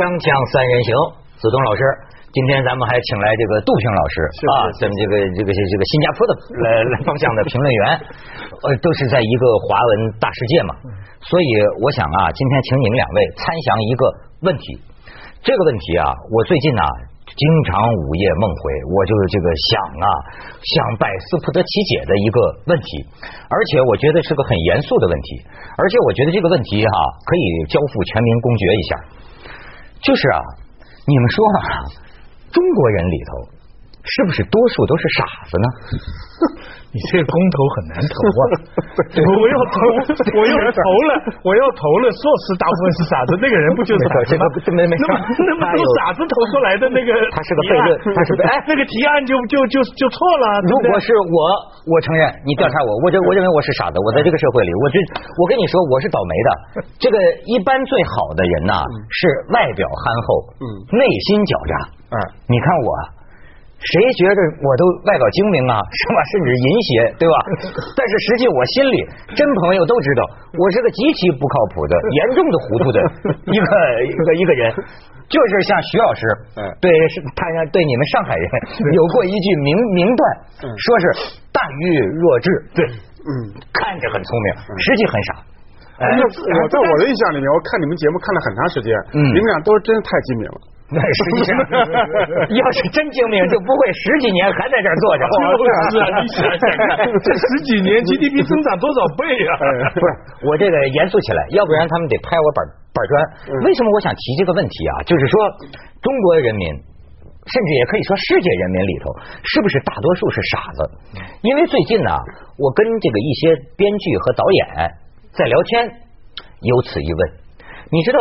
锵锵三人行，子东老师，今天咱们还请来这个杜平老师啊，咱们这个这个这个新加坡的来 来方向的评论员，呃，都是在一个华文大世界嘛，所以我想啊，今天请你们两位参详一个问题，这个问题啊，我最近呢经常午夜梦回，我就是这个想啊，想百思不得其解的一个问题，而且我觉得是个很严肃的问题，而且我觉得这个问题哈、可以交付全民公决一下。就是啊，你们说啊，中国人里头是不是多数都是傻子呢？你这个公投很难投啊！我要投，我要投了，我要投了，硕士大部分是傻子，那个人不就是傻子吗？这没没那么那么都傻子投出来的那个，他是个悖论他是个哎那个提案就就就就错了。如果是我，我承认你调查我，我这我认为我是傻子，我在这个社会里，我这我跟你说我是倒霉的。这个一般最好的人呐，是外表憨厚，嗯内心狡诈。嗯，你看我，谁觉着我都外表精明啊，是吧？甚至淫邪，对吧？但是实际我心里，真朋友都知道，我是个极其不靠谱的、严重的糊涂的一个一个一个人。就是像徐老师，嗯对，是他对你们上海人有过一句名名段，说是淡欲若智，对，嗯，看着很聪明，实际很傻。哎我在我的印象里面，我看你们节目看了很长时间，嗯你们俩都是真是太精明了。那实际上，要是真精明，就不会十几年还在这儿坐着。是啊，你想想看，这十几年 GDP 增长多少倍啊？不是我这个严肃起来，要不然他们得拍我板板砖。为什么我想提这个问题啊？就是说，中国人民，甚至也可以说世界人民里头，是不是大多数是傻子？因为最近呢，我跟这个一些编剧和导演在聊天，有此一问。你知道，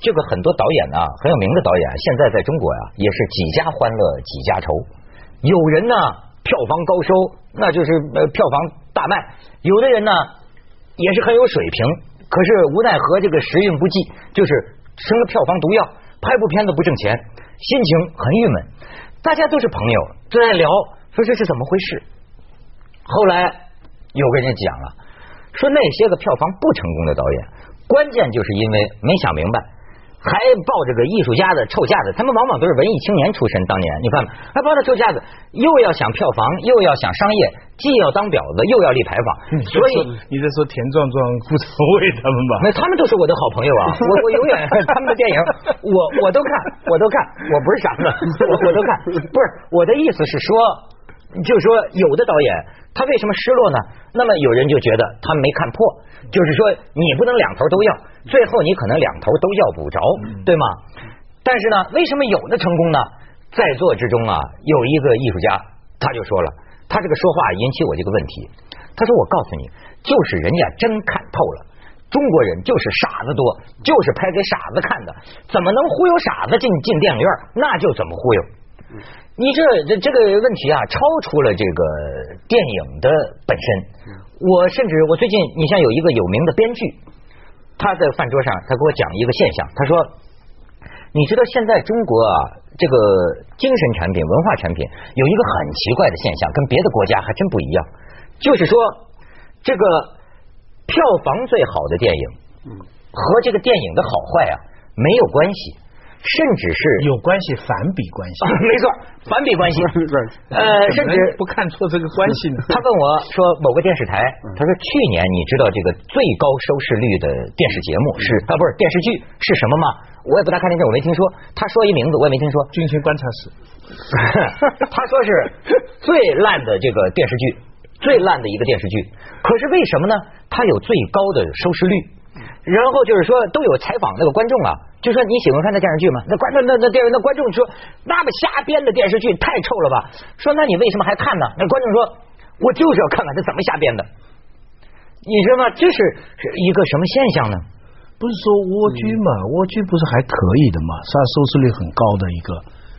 这个很多导演呢，很有名的导演，现在在中国呀、也是几家欢乐几家愁。有人呢，票房高收，那就是呃票房大卖；有的人呢，也是很有水平，可是无奈何这个时运不济，就是生了票房毒药，拍部片子不挣钱，心情很郁闷。大家都是朋友，都在聊，说这是怎么回事。后来有个人讲了，说那些个票房不成功的导演，关键就是因为没想明白。还抱着个艺术家的臭架子，他们往往都是文艺青年出身。当年你看，还抱着臭架子，又要想票房，又要想商业，既要当婊子，又要立牌坊，所以你在说田壮壮、顾长卫他们吧？那他们都是我的好朋友啊！我我永远 他们的电影，我我都看，我都看，我不是傻子，我我都看。不是我的意思是说，就是说有的导演他为什么失落呢？那么有人就觉得他没看破，就是说你不能两头都要，最后你可能两头都要不着，对吗？但是呢，为什么有的成功呢？在座之中啊，有一个艺术家，他就说了，他这个说话引起我这个问题。他说：“我告诉你，就是人家真看透了。”中国人就是傻子多，就是拍给傻子看的，怎么能忽悠傻子进进电影院？那就怎么忽悠。你这这这个问题啊，超出了这个电影的本身。我甚至我最近，你像有一个有名的编剧，他在饭桌上，他给我讲一个现象，他说，你知道现在中国啊，这个精神产品、文化产品有一个很奇怪的现象，跟别的国家还真不一样，就是说这个票房最好的电影，和这个电影的好坏啊没有关系，甚至是有关系，反比关系。没错，反比关系。呃，甚至不看错这个关系呢。他问我说，某个电视台，他说去年你知道这个最高收视率的电视节目是啊，不是电视剧是什么吗？我也不大看电视，我没听说。他说一名字，我也没听说。军情观察室，他说是最烂的这个电视剧，最烂的一个电视剧。可是为什么呢？它有最高的收视率。然后就是说，都有采访那个观众啊，就说你喜欢看那电视剧吗？那观众那那电那观众说，那么瞎编的电视剧太臭了吧？说那你为什么还看呢？那观众说，我就是要看看他怎么瞎编的。你知道吗？这是一个什么现象呢？不是说蜗居嘛？蜗居不是还可以的嘛？算收视率很高的一个，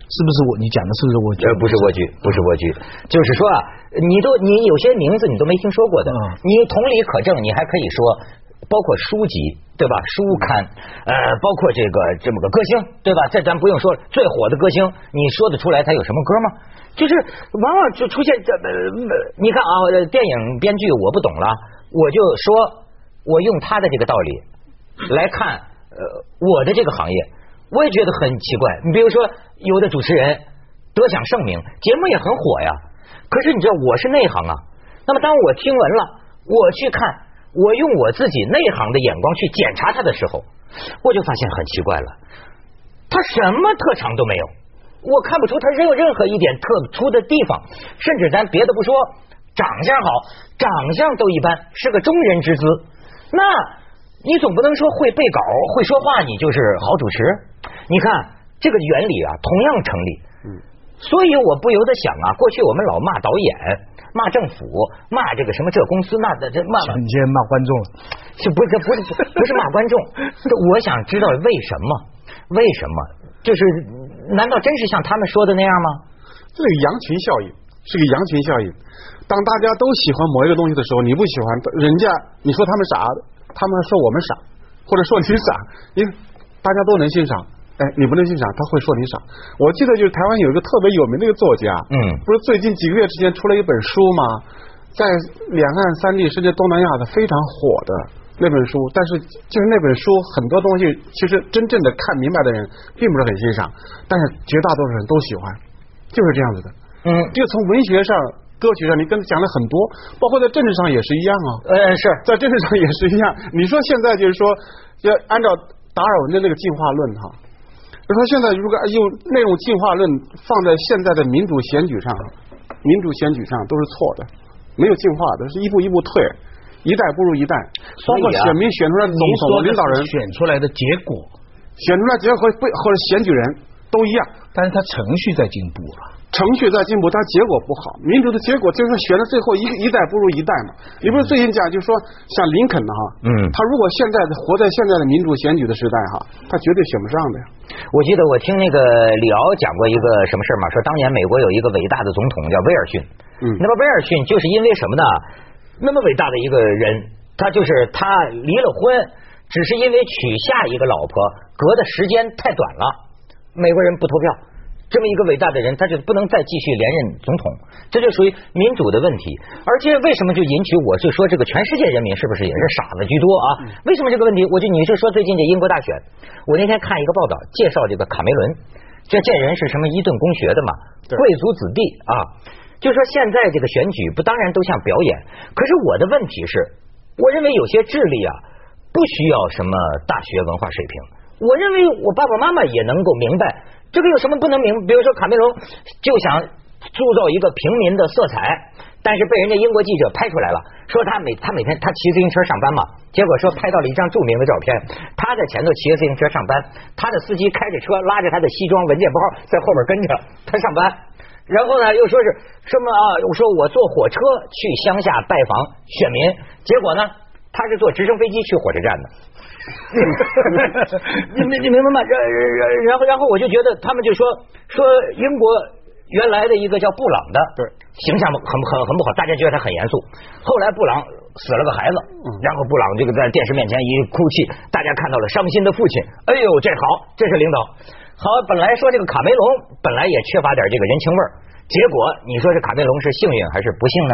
是不是我？你讲的是不是蜗居？呃，不是蜗居，不是蜗居，就是说啊，你都你有些名字你都没听说过的，嗯你同理可证，你还可以说，包括书籍对吧？书刊，呃，包括这个这么个歌星对吧？这咱不用说了，最火的歌星，你说得出来他有什么歌吗？就是往往就出现这呃，你看啊，电影编剧我不懂了，我就说，我用他的这个道理来看，呃，我的这个行业。我也觉得很奇怪。你比如说，有的主持人得享盛名，节目也很火呀。可是你知道我是内行啊，那么当我听闻了，我去看，我用我自己内行的眼光去检查他的时候，我就发现很奇怪了，他什么特长都没有，我看不出他任有任何一点特殊的地方，甚至咱别的不说，长相好，长相都一般，是个中人之姿，那你总不能说会背稿、会说话，你就是好主持？你看这个原理啊，同样成立。嗯所以我不由得想啊，过去我们老骂导演、骂政府、骂这个什么这公司那的这骂，你现在骂观众了，这不是不是不是骂观众，我想知道为什么？为什么？就是难道真是像他们说的那样吗？这个羊群效应是个羊群效应。当大家都喜欢某一个东西的时候，你不喜欢，人家你说他们傻，他们说我们傻，或者说你傻，因为大家都能欣赏。哎，你不能欣赏，他会说你傻。我记得就是台湾有一个特别有名的一个作家，嗯，不是最近几个月之前出了一本书吗？在两岸三地甚至东南亚的非常火的那本书，但是就是那本书很多东西，其实真正的看明白的人并不是很欣赏，但是绝大多数人都喜欢，就是这样子的。嗯，就从文学上、歌曲上，你跟讲了很多，包括在政治上也是一样啊。哎，是在政治上也是一样。你说现在就是说，要按照达尔文的那个进化论哈。就说现在如果用那种进化论放在现在的民主选举上，民主选举上都是错的，没有进化的，是一步一步退，一代不如一代。包括选民选出来的总统、领导人选出来的结果，选出来结果和或者选举人都一样，但是他程序在进步了。程序在进步，但结果不好。民主的结果就是说选到最后一一代不如一代嘛。你不是最近讲，就是说像林肯的哈，嗯，他如果现在活在现在的民主选举的时代哈，他绝对选不上的呀。我记得我听那个李敖讲过一个什么事嘛，说当年美国有一个伟大的总统叫威尔逊，嗯，那么威尔逊就是因为什么呢？那么伟大的一个人，他就是他离了婚，只是因为娶下一个老婆隔的时间太短了，美国人不投票。这么一个伟大的人，他就不能再继续连任总统，这就属于民主的问题。而且为什么就引起我就说这个全世界人民是不是也是傻子居多啊？为什么这个问题？我就你是说最近这英国大选，我那天看一个报道介绍这个卡梅伦，这这人是什么伊顿公学的嘛，贵族子弟啊，就说现在这个选举不当然都像表演，可是我的问题是，我认为有些智力啊不需要什么大学文化水平，我认为我爸爸妈妈也能够明白。这个有什么不能明？比如说卡梅隆就想塑造一个平民的色彩，但是被人家英国记者拍出来了，说他每他每天他骑自行车上班嘛，结果说拍到了一张著名的照片，他在前头骑着自行车上班，他的司机开着车拉着他的西装文件包在后面跟着他上班，然后呢又说是什么啊？我说我坐火车去乡下拜访选民，结果呢他是坐直升飞机去火车站的。你你你明白吗？然然然后然后我就觉得他们就说说英国原来的一个叫布朗的，对形象很很很不好，大家觉得他很严肃。后来布朗死了个孩子，然后布朗这个在电视面前一哭泣，大家看到了伤心的父亲。哎呦，这好，这是领导好。本来说这个卡梅隆本来也缺乏点这个人情味儿，结果你说这卡梅隆是幸运还是不幸呢？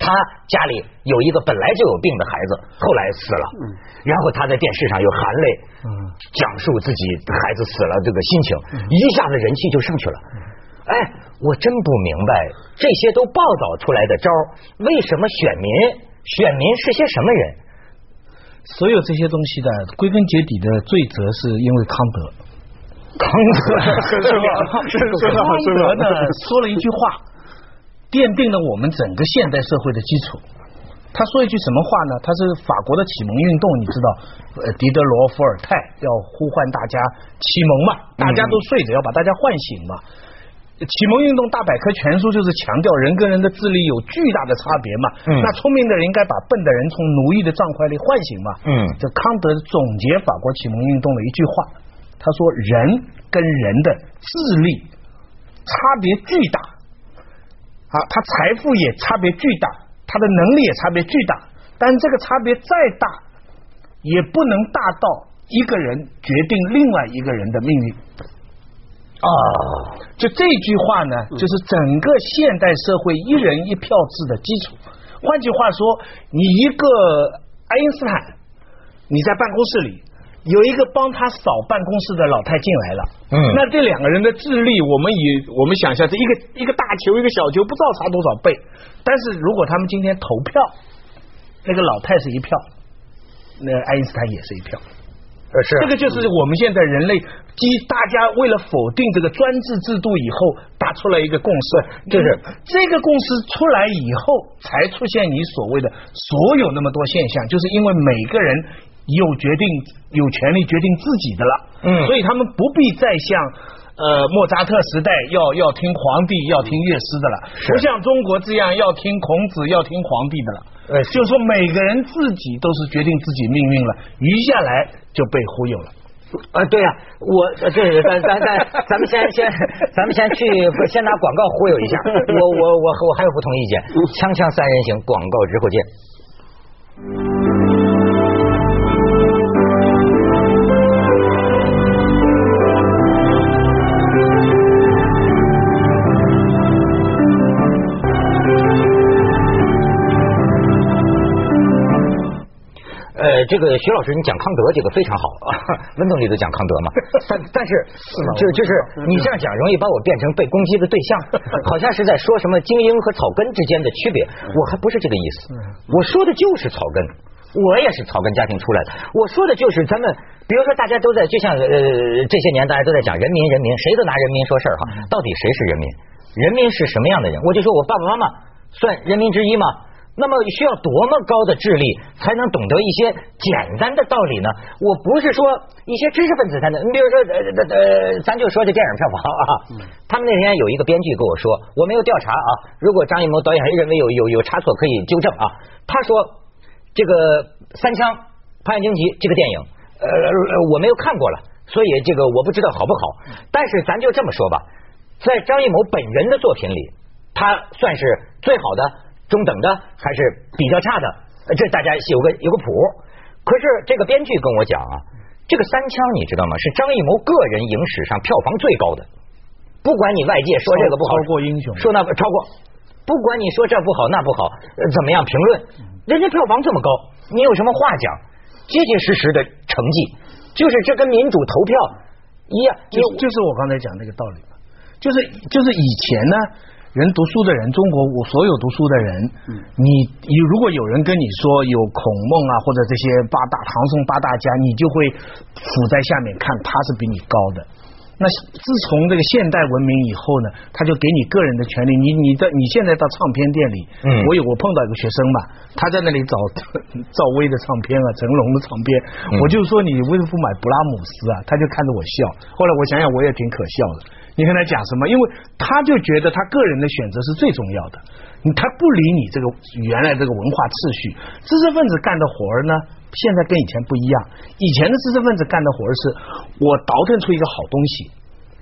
他家里有一个本来就有病的孩子，后来死了，然后他在电视上又含泪讲述自己孩子死了这个心情，一下子人气就上去了。哎，我真不明白这些都报道出来的招为什么选民选民是些什么人？所有这些东西的归根结底的罪责是因为康德。康德 是吧？是是康德呢说了一句话。奠定了我们整个现代社会的基础。他说一句什么话呢？他是法国的启蒙运动，你知道，呃，狄德罗、伏尔泰要呼唤大家启蒙嘛，大家都睡着，要把大家唤醒嘛。启蒙运动大百科全书就是强调人跟人的智力有巨大的差别嘛。嗯那聪明的人应该把笨的人从奴役的状态里唤醒嘛。嗯，这康德总结法国启蒙运动的一句话，他说：“人跟人的智力差别巨大。”啊，他财富也差别巨大，他的能力也差别巨大，但这个差别再大，也不能大到一个人决定另外一个人的命运。啊，就这句话呢，就是整个现代社会一人一票制的基础。换句话说，你一个爱因斯坦，你在办公室里，有一个帮他扫办公室的老太进来了，嗯。那这两个人的智力，我们以我们想象这一个一个大球一个小球，不知道差多少倍。但是如果他们今天投票，那个老太是一票，那爱因斯坦也是一票。呃是这个就是我们现在人类基大家为了否定这个专制制度以后达出来一个共识，就是。这个共识出来以后，才出现你所谓的所有那么多现象，就是因为每个人有决定有权利决定自己的了，嗯所以他们不必再像。呃，莫扎特时代要要听皇帝，要听乐师的了，不像中国这样要听孔子，要听皇帝的了。呃就是说每个人自己都是决定自己命运了，余下来就被忽悠了。啊，对呀、我呃对，咱咱咱咱们先先，咱们先去不先拿广告忽悠一下。我我我我还有不同意见。锵锵三人行，广告之后见。这个徐老师，你讲康德这个非常好啊，温总理都讲康德嘛，但但是就就是你这样讲，容易把我变成被攻击的对象，好像是在说什么精英和草根之间的区别，我还不是这个意思，我说的就是草根。我也是草根家庭出来的，我说的就是咱们，比如说大家都在，就像呃这些年大家都在讲人民人民，谁都拿人民说事儿哈，到底谁是人民？人民是什么样的人？我就说我爸爸妈妈算人民之一吗？那么需要多么高的智力才能懂得一些简单的道理呢？我不是说一些知识分子才能，你比如说呃呃呃，咱就说这电影票房啊，他们那天有一个编剧跟我说，我没有调查啊，如果张艺谋导演认为有有有差错可以纠正啊。他说这个三枪拍案惊奇这个电影，呃呃我没有看过了，所以这个我不知道好不好。但是咱就这么说吧，在张艺谋本人的作品里，他算是最好的、中等的，还是比较差的？呃这大家有个有个谱。可是这个编剧跟我讲啊，这个三枪你知道吗？是张艺谋个人影史上票房最高的。不管你外界说这个不好，超过英雄说那超过，不管你说这不好那不好，呃怎么样评论，人家票房这么高，你有什么话讲？结结实实的成绩，就是这跟民主投票一样。就就是我刚才讲那个道理嘛，就是就是以前呢，人读书的人，中国我所有读书的人，你你如果有人跟你说有孔孟啊或者这些八大唐宋八大家，你就会俯在下面看他是比你高的。那自从这个现代文明以后呢，他就给你个人的权利。你你在你现在到唱片店里，嗯我有我碰到一个学生嘛，他在那里找赵薇的唱片啊，成龙的唱片，嗯我就说你为什么不买布拉姆斯啊？他就看着我笑。后来我想想，我也挺可笑的。你跟他讲什么？因为他就觉得他个人的选择是最重要的，你他不理你这个原来这个文化秩序。知识分子干的活儿呢，现在跟以前不一样。以前的知识分子干的活儿是，我倒腾出一个好东西，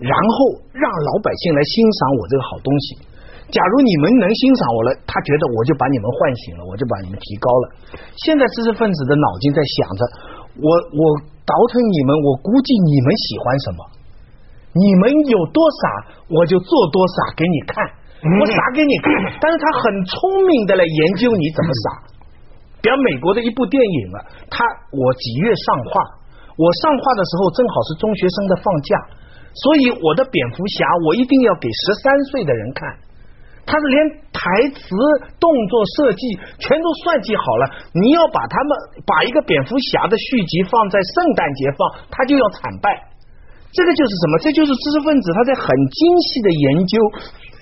然后让老百姓来欣赏我这个好东西。假如你们能欣赏我了，他觉得我就把你们唤醒了，我就把你们提高了。现在知识分子的脑筋在想着，我我倒腾你们，我估计你们喜欢什么。你们有多傻，我就做多傻给你看，我傻给你看。但是他很聪明的来研究你怎么傻。比方美国的一部电影啊，他我几月上画，我上画的时候正好是中学生的放假，所以我的蝙蝠侠我一定要给十三岁的人看。他是连台词、动作设计全都算计好了，你要把他们把一个蝙蝠侠的续集放在圣诞节放，他就要惨败。这个就是什么？这就是知识分子他在很精细的研究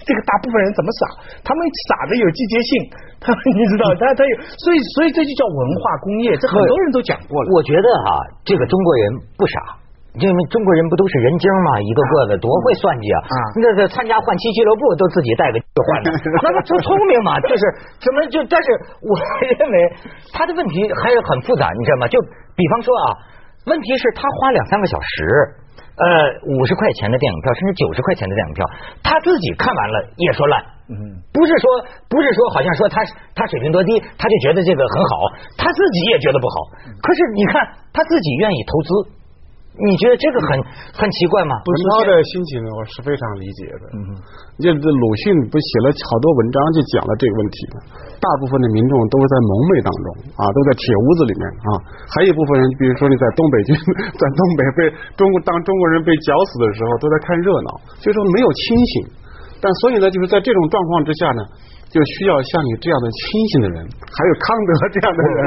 这个大部分人怎么傻，他们傻的有季节性，他们你知道，他他有，所以所以这就叫文化工业，这很多人都讲过了。我觉得哈、这个中国人不傻。因为中国人不都是人精吗？一个个的多会算计啊！啊那个参加换妻俱乐部都自己带个换的，那不就聪明嘛？就是怎么就？但是我认为他的问题还是很复杂，你知道吗？就比方说啊，问题是他花两三个小时，呃，五十块钱的电影票，甚至九十块钱的电影票，他自己看完了也说烂。嗯，不是说不是说好像说他他水平多低，他就觉得这个很好，他自己也觉得不好。可是你看他自己愿意投资，你觉得这个很很奇怪吗？文涛的心情，我是非常理解的。嗯，这这鲁迅不写了好多文章，就讲了这个问题的。大部分的民众都是在蒙昧当中啊，都在铁屋子里面啊。还有一部分人，比如说你在东北军，在东北被中国当中国人被绞死的时候，都在看热闹，所以说没有清醒。但所以呢，就是在这种状况之下呢。就需要像你这样的清醒的人，还有康德 这样的人，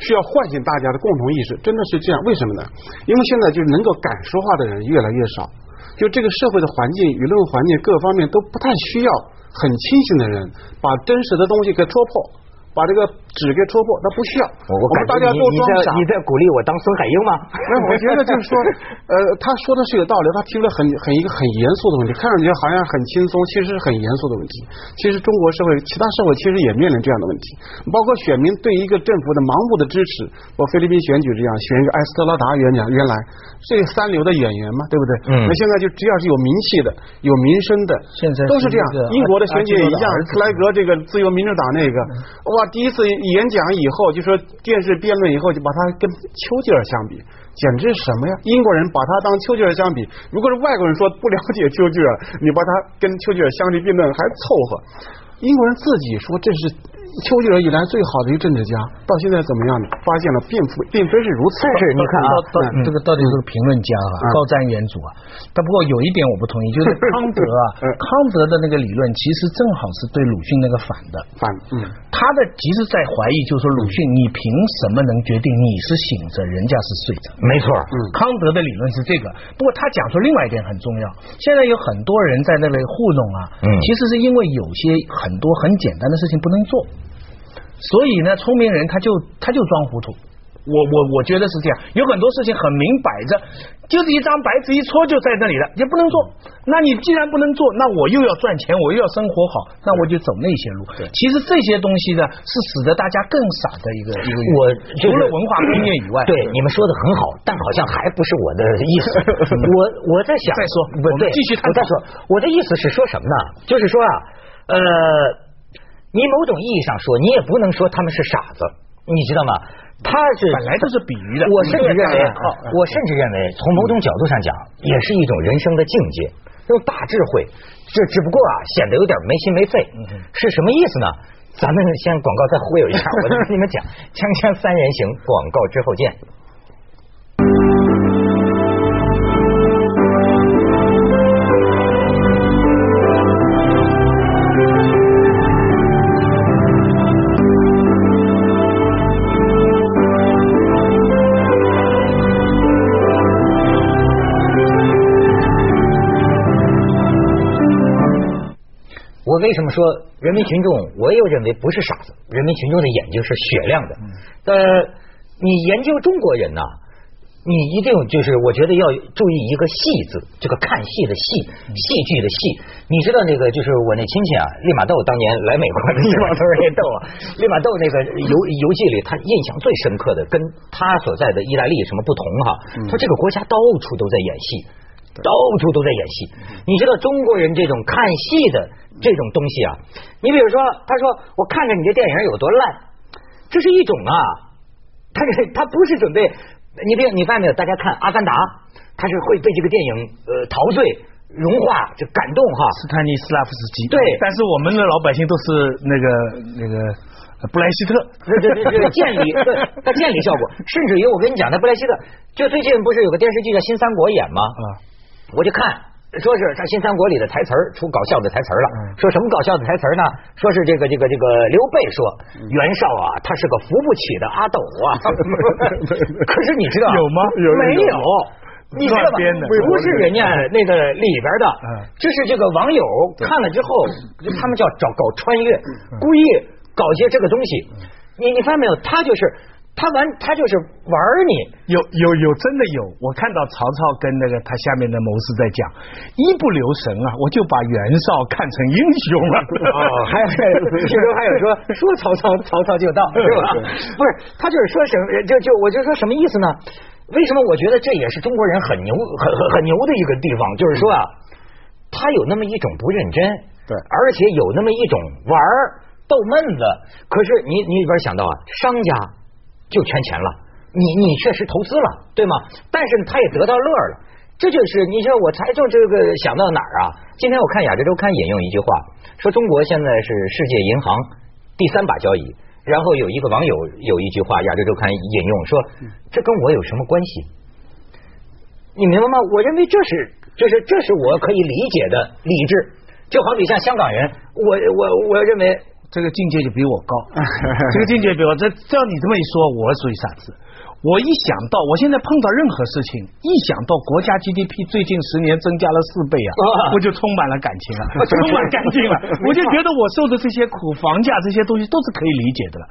需要唤醒大家的共同意识。真的是这样？为什么呢？因为现在就是能够敢说话的人越来越少，就这个社会的环境、舆论环境各方面都不太需要很清醒的人把真实的东西给戳破。把这个纸给戳破，他不需要。我我大家都装傻。你在鼓励我当孙海英吗？那我觉得就是说，呃，他说的是有道理。他提出了很很一个很严肃的问题，看上去好像很轻松，其实是很严肃的问题。其实中国社会，其他社会其实也面临这样的问题，包括选民对一个政府的盲目的支持，我菲律宾选举这样选一个埃斯特拉达原讲原来这三流的演员嘛，对不对？嗯。那现在就只要是有名气的、有名声的，现在都是这样。英国的选举也一样，克莱格这个自由民主党那个，哇。第一次演讲以后，就说电视辩论以后，就把他跟丘吉尔相比，简直是什么呀？英国人把他当丘吉尔相比，如果是外国人说不了解丘吉尔，你把他跟丘吉尔相提并论还凑合，英国人自己说这是。丘吉尔以来最好的一个政治家，到现在怎么样呢？发现了并不并非是如此。但是你看啊，这个到底是个评论家啊，高瞻远瞩啊。但不过有一点我不同意，就是康 德啊，康德的那个理论其实正好是对鲁迅那个反的。反，嗯，他的其实在怀疑，就是说鲁迅，你凭什么能决定你是醒着，人家是睡着？没错，嗯，康德的理论是这个。不过他讲出另外一点很重要，现在有很多人在那里糊弄啊，嗯，其实是因为有些很多很简单的事情不能做。所以呢，聪明人他就他就装糊涂，我我我觉得是这样，有很多事情很明摆着，就是一张白纸一戳就在那里了，也不能做。那你既然不能做，那我又要赚钱，我又要生活好，那我就走那些路。其实这些东西呢，是使得大家更傻的一个一个。我除了文化工业以外，对你们说的很好，但好像还不是我的意思。我我在想，再说，不对，继续我再说，我的意思是说什么呢？就是说啊，呃。你某种意义上说，你也不能说他们是傻子，你知道吗？他是本来就是比喻的。我甚至认为，我甚至认为，从某种角度上讲，也是一种人生的境界，用大智慧。这只不过啊，显得有点没心没肺。是什么意思呢？咱们先广告再忽悠一下，我再跟你们讲，锵锵三人行，广告之后见。为什么说人民群众？我又认为不是傻子，人民群众的眼睛是雪亮的。呃，你研究中国人呢，你一定就是我觉得要注意一个“戏”字，这个看戏的“戏”，戏剧的“戏”。你知道那个就是我那亲戚啊，利玛窦当年来美国的利玛窦那窦啊，利玛窦那个游游记里，他印象最深刻的，跟他所在的意大利什么不同哈？他这个国家到处都在演戏。到处都在演戏，你知道中国人这种看戏的这种东西啊？你比如说，他说我看着你这电影有多烂，这是一种啊，他是他不是准备，你别你发现没有？大家看《阿凡达》，他是会被这个电影呃陶醉、融化、就感动哈。斯坦尼斯拉夫斯基对，但是我们的老百姓都是那个那个布莱希特，对对对，建立他建立效果，甚至于我跟你讲，那布莱希特就最近不是有个电视剧叫《新三国》演吗？啊。我就看，说是他新三国里的台词儿出搞笑的台词儿了，说什么搞笑的台词儿呢？说是这个这个这个刘备说袁绍啊，他是个扶不起的阿斗啊。可是你知道有吗？没有，你知道吧？不是人家那个里边的，这是这个网友看了之后，他们叫找搞穿越，故意搞些这个东西。你你发现没有？他就是。他玩，他就是玩你。有有有，真的有。我看到曹操跟那个他下面的谋士在讲，一不留神啊，我就把袁绍看成英雄了。哦，还有，其中还有说说曹操，曹操就到，是吧？不是，他就是说什么，就就我就说什么意思呢？为什么我觉得这也是中国人很牛、很很很牛的一个地方？就是说啊，他有那么一种不认真，对，而且有那么一种玩逗闷子。可是你你里边想到啊，商家。就圈钱了，你你确实投资了，对吗？但是他也得到乐了，这就是你说我才就这个想到哪儿啊？今天我看《亚洲周刊》引用一句话，说中国现在是世界银行第三把交椅，然后有一个网友有一句话，《亚洲周刊》引用说，这跟我有什么关系？你明白吗？我认为这是，这是这是我可以理解的理智，就好比像香港人，我我我认为这个境界就比我高，这个境界比我这照你这么一说，我属于傻子。我一想到我现在碰到任何事情，一想到国家 GDP 最近十年增加了四倍啊，我就充满了感情了，充满感情了。我就觉得我受的这些苦，房价这些东西都是可以理解的了。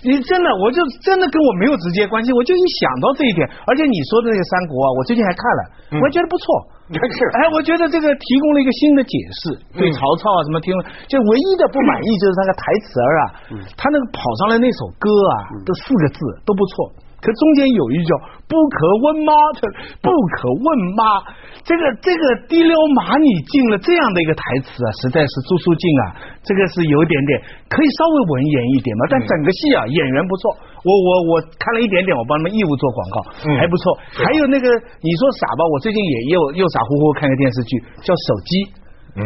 你真的，我就真的跟我没有直接关系，我就一想到这一点，而且你说的那个三国啊，我最近还看了，我还觉得不错。是，哎，我觉得这个提供了一个新的解释，对曹操啊什么听，就唯一的不满意就是那个台词儿啊，他那个跑上来那首歌啊，这四个字都不错。可中间有一句“不可问妈”，不可问妈，这个这个滴溜马你进了这样的一个台词啊，实在是朱书静啊，这个是有点点可以稍微文言一点嘛。但整个戏啊，演员不错，我我我看了一点点，我帮他们义务做广告，还不错。还有那个你说傻吧，我最近也又又傻乎乎看个电视剧叫《手机》，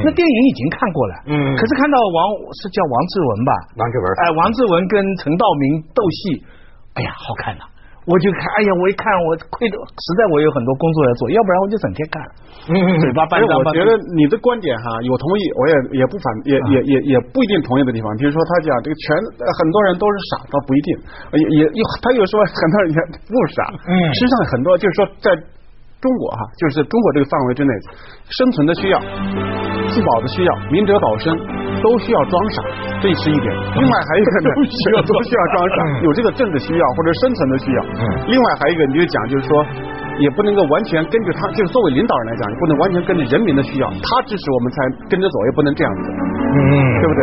那电影已经看过了，嗯，可是看到王是叫王志文吧？王志文，哎，王志文跟陈道明斗戏，哎呀，好看呐。我就看，哎呀，我一看，我亏的，实在我有很多工作要做，要不然我就整天看，嘴巴半张。我觉得你的观点哈有同意，我也也不反，也也也也不一定同意的地方。比如说他讲这个全很多人都是傻，倒不一定，也也有他又说很多人也不傻。嗯，实际上很多就是说在中国哈，就是中国这个范围之内，生存的需要、自保的需要、明哲保身都需要装傻。这是一点，另外还有一个呢，需要都需要装傻，有这个政治需要或者生存的需要。嗯，另外还有一个，你就讲就是说，也不能够完全根据他，就是作为领导人来讲，也不能完全根据人民的需要，他支持我们才跟着走，也不能这样子，嗯，对不对？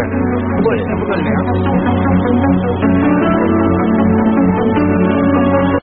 不对，不能这样。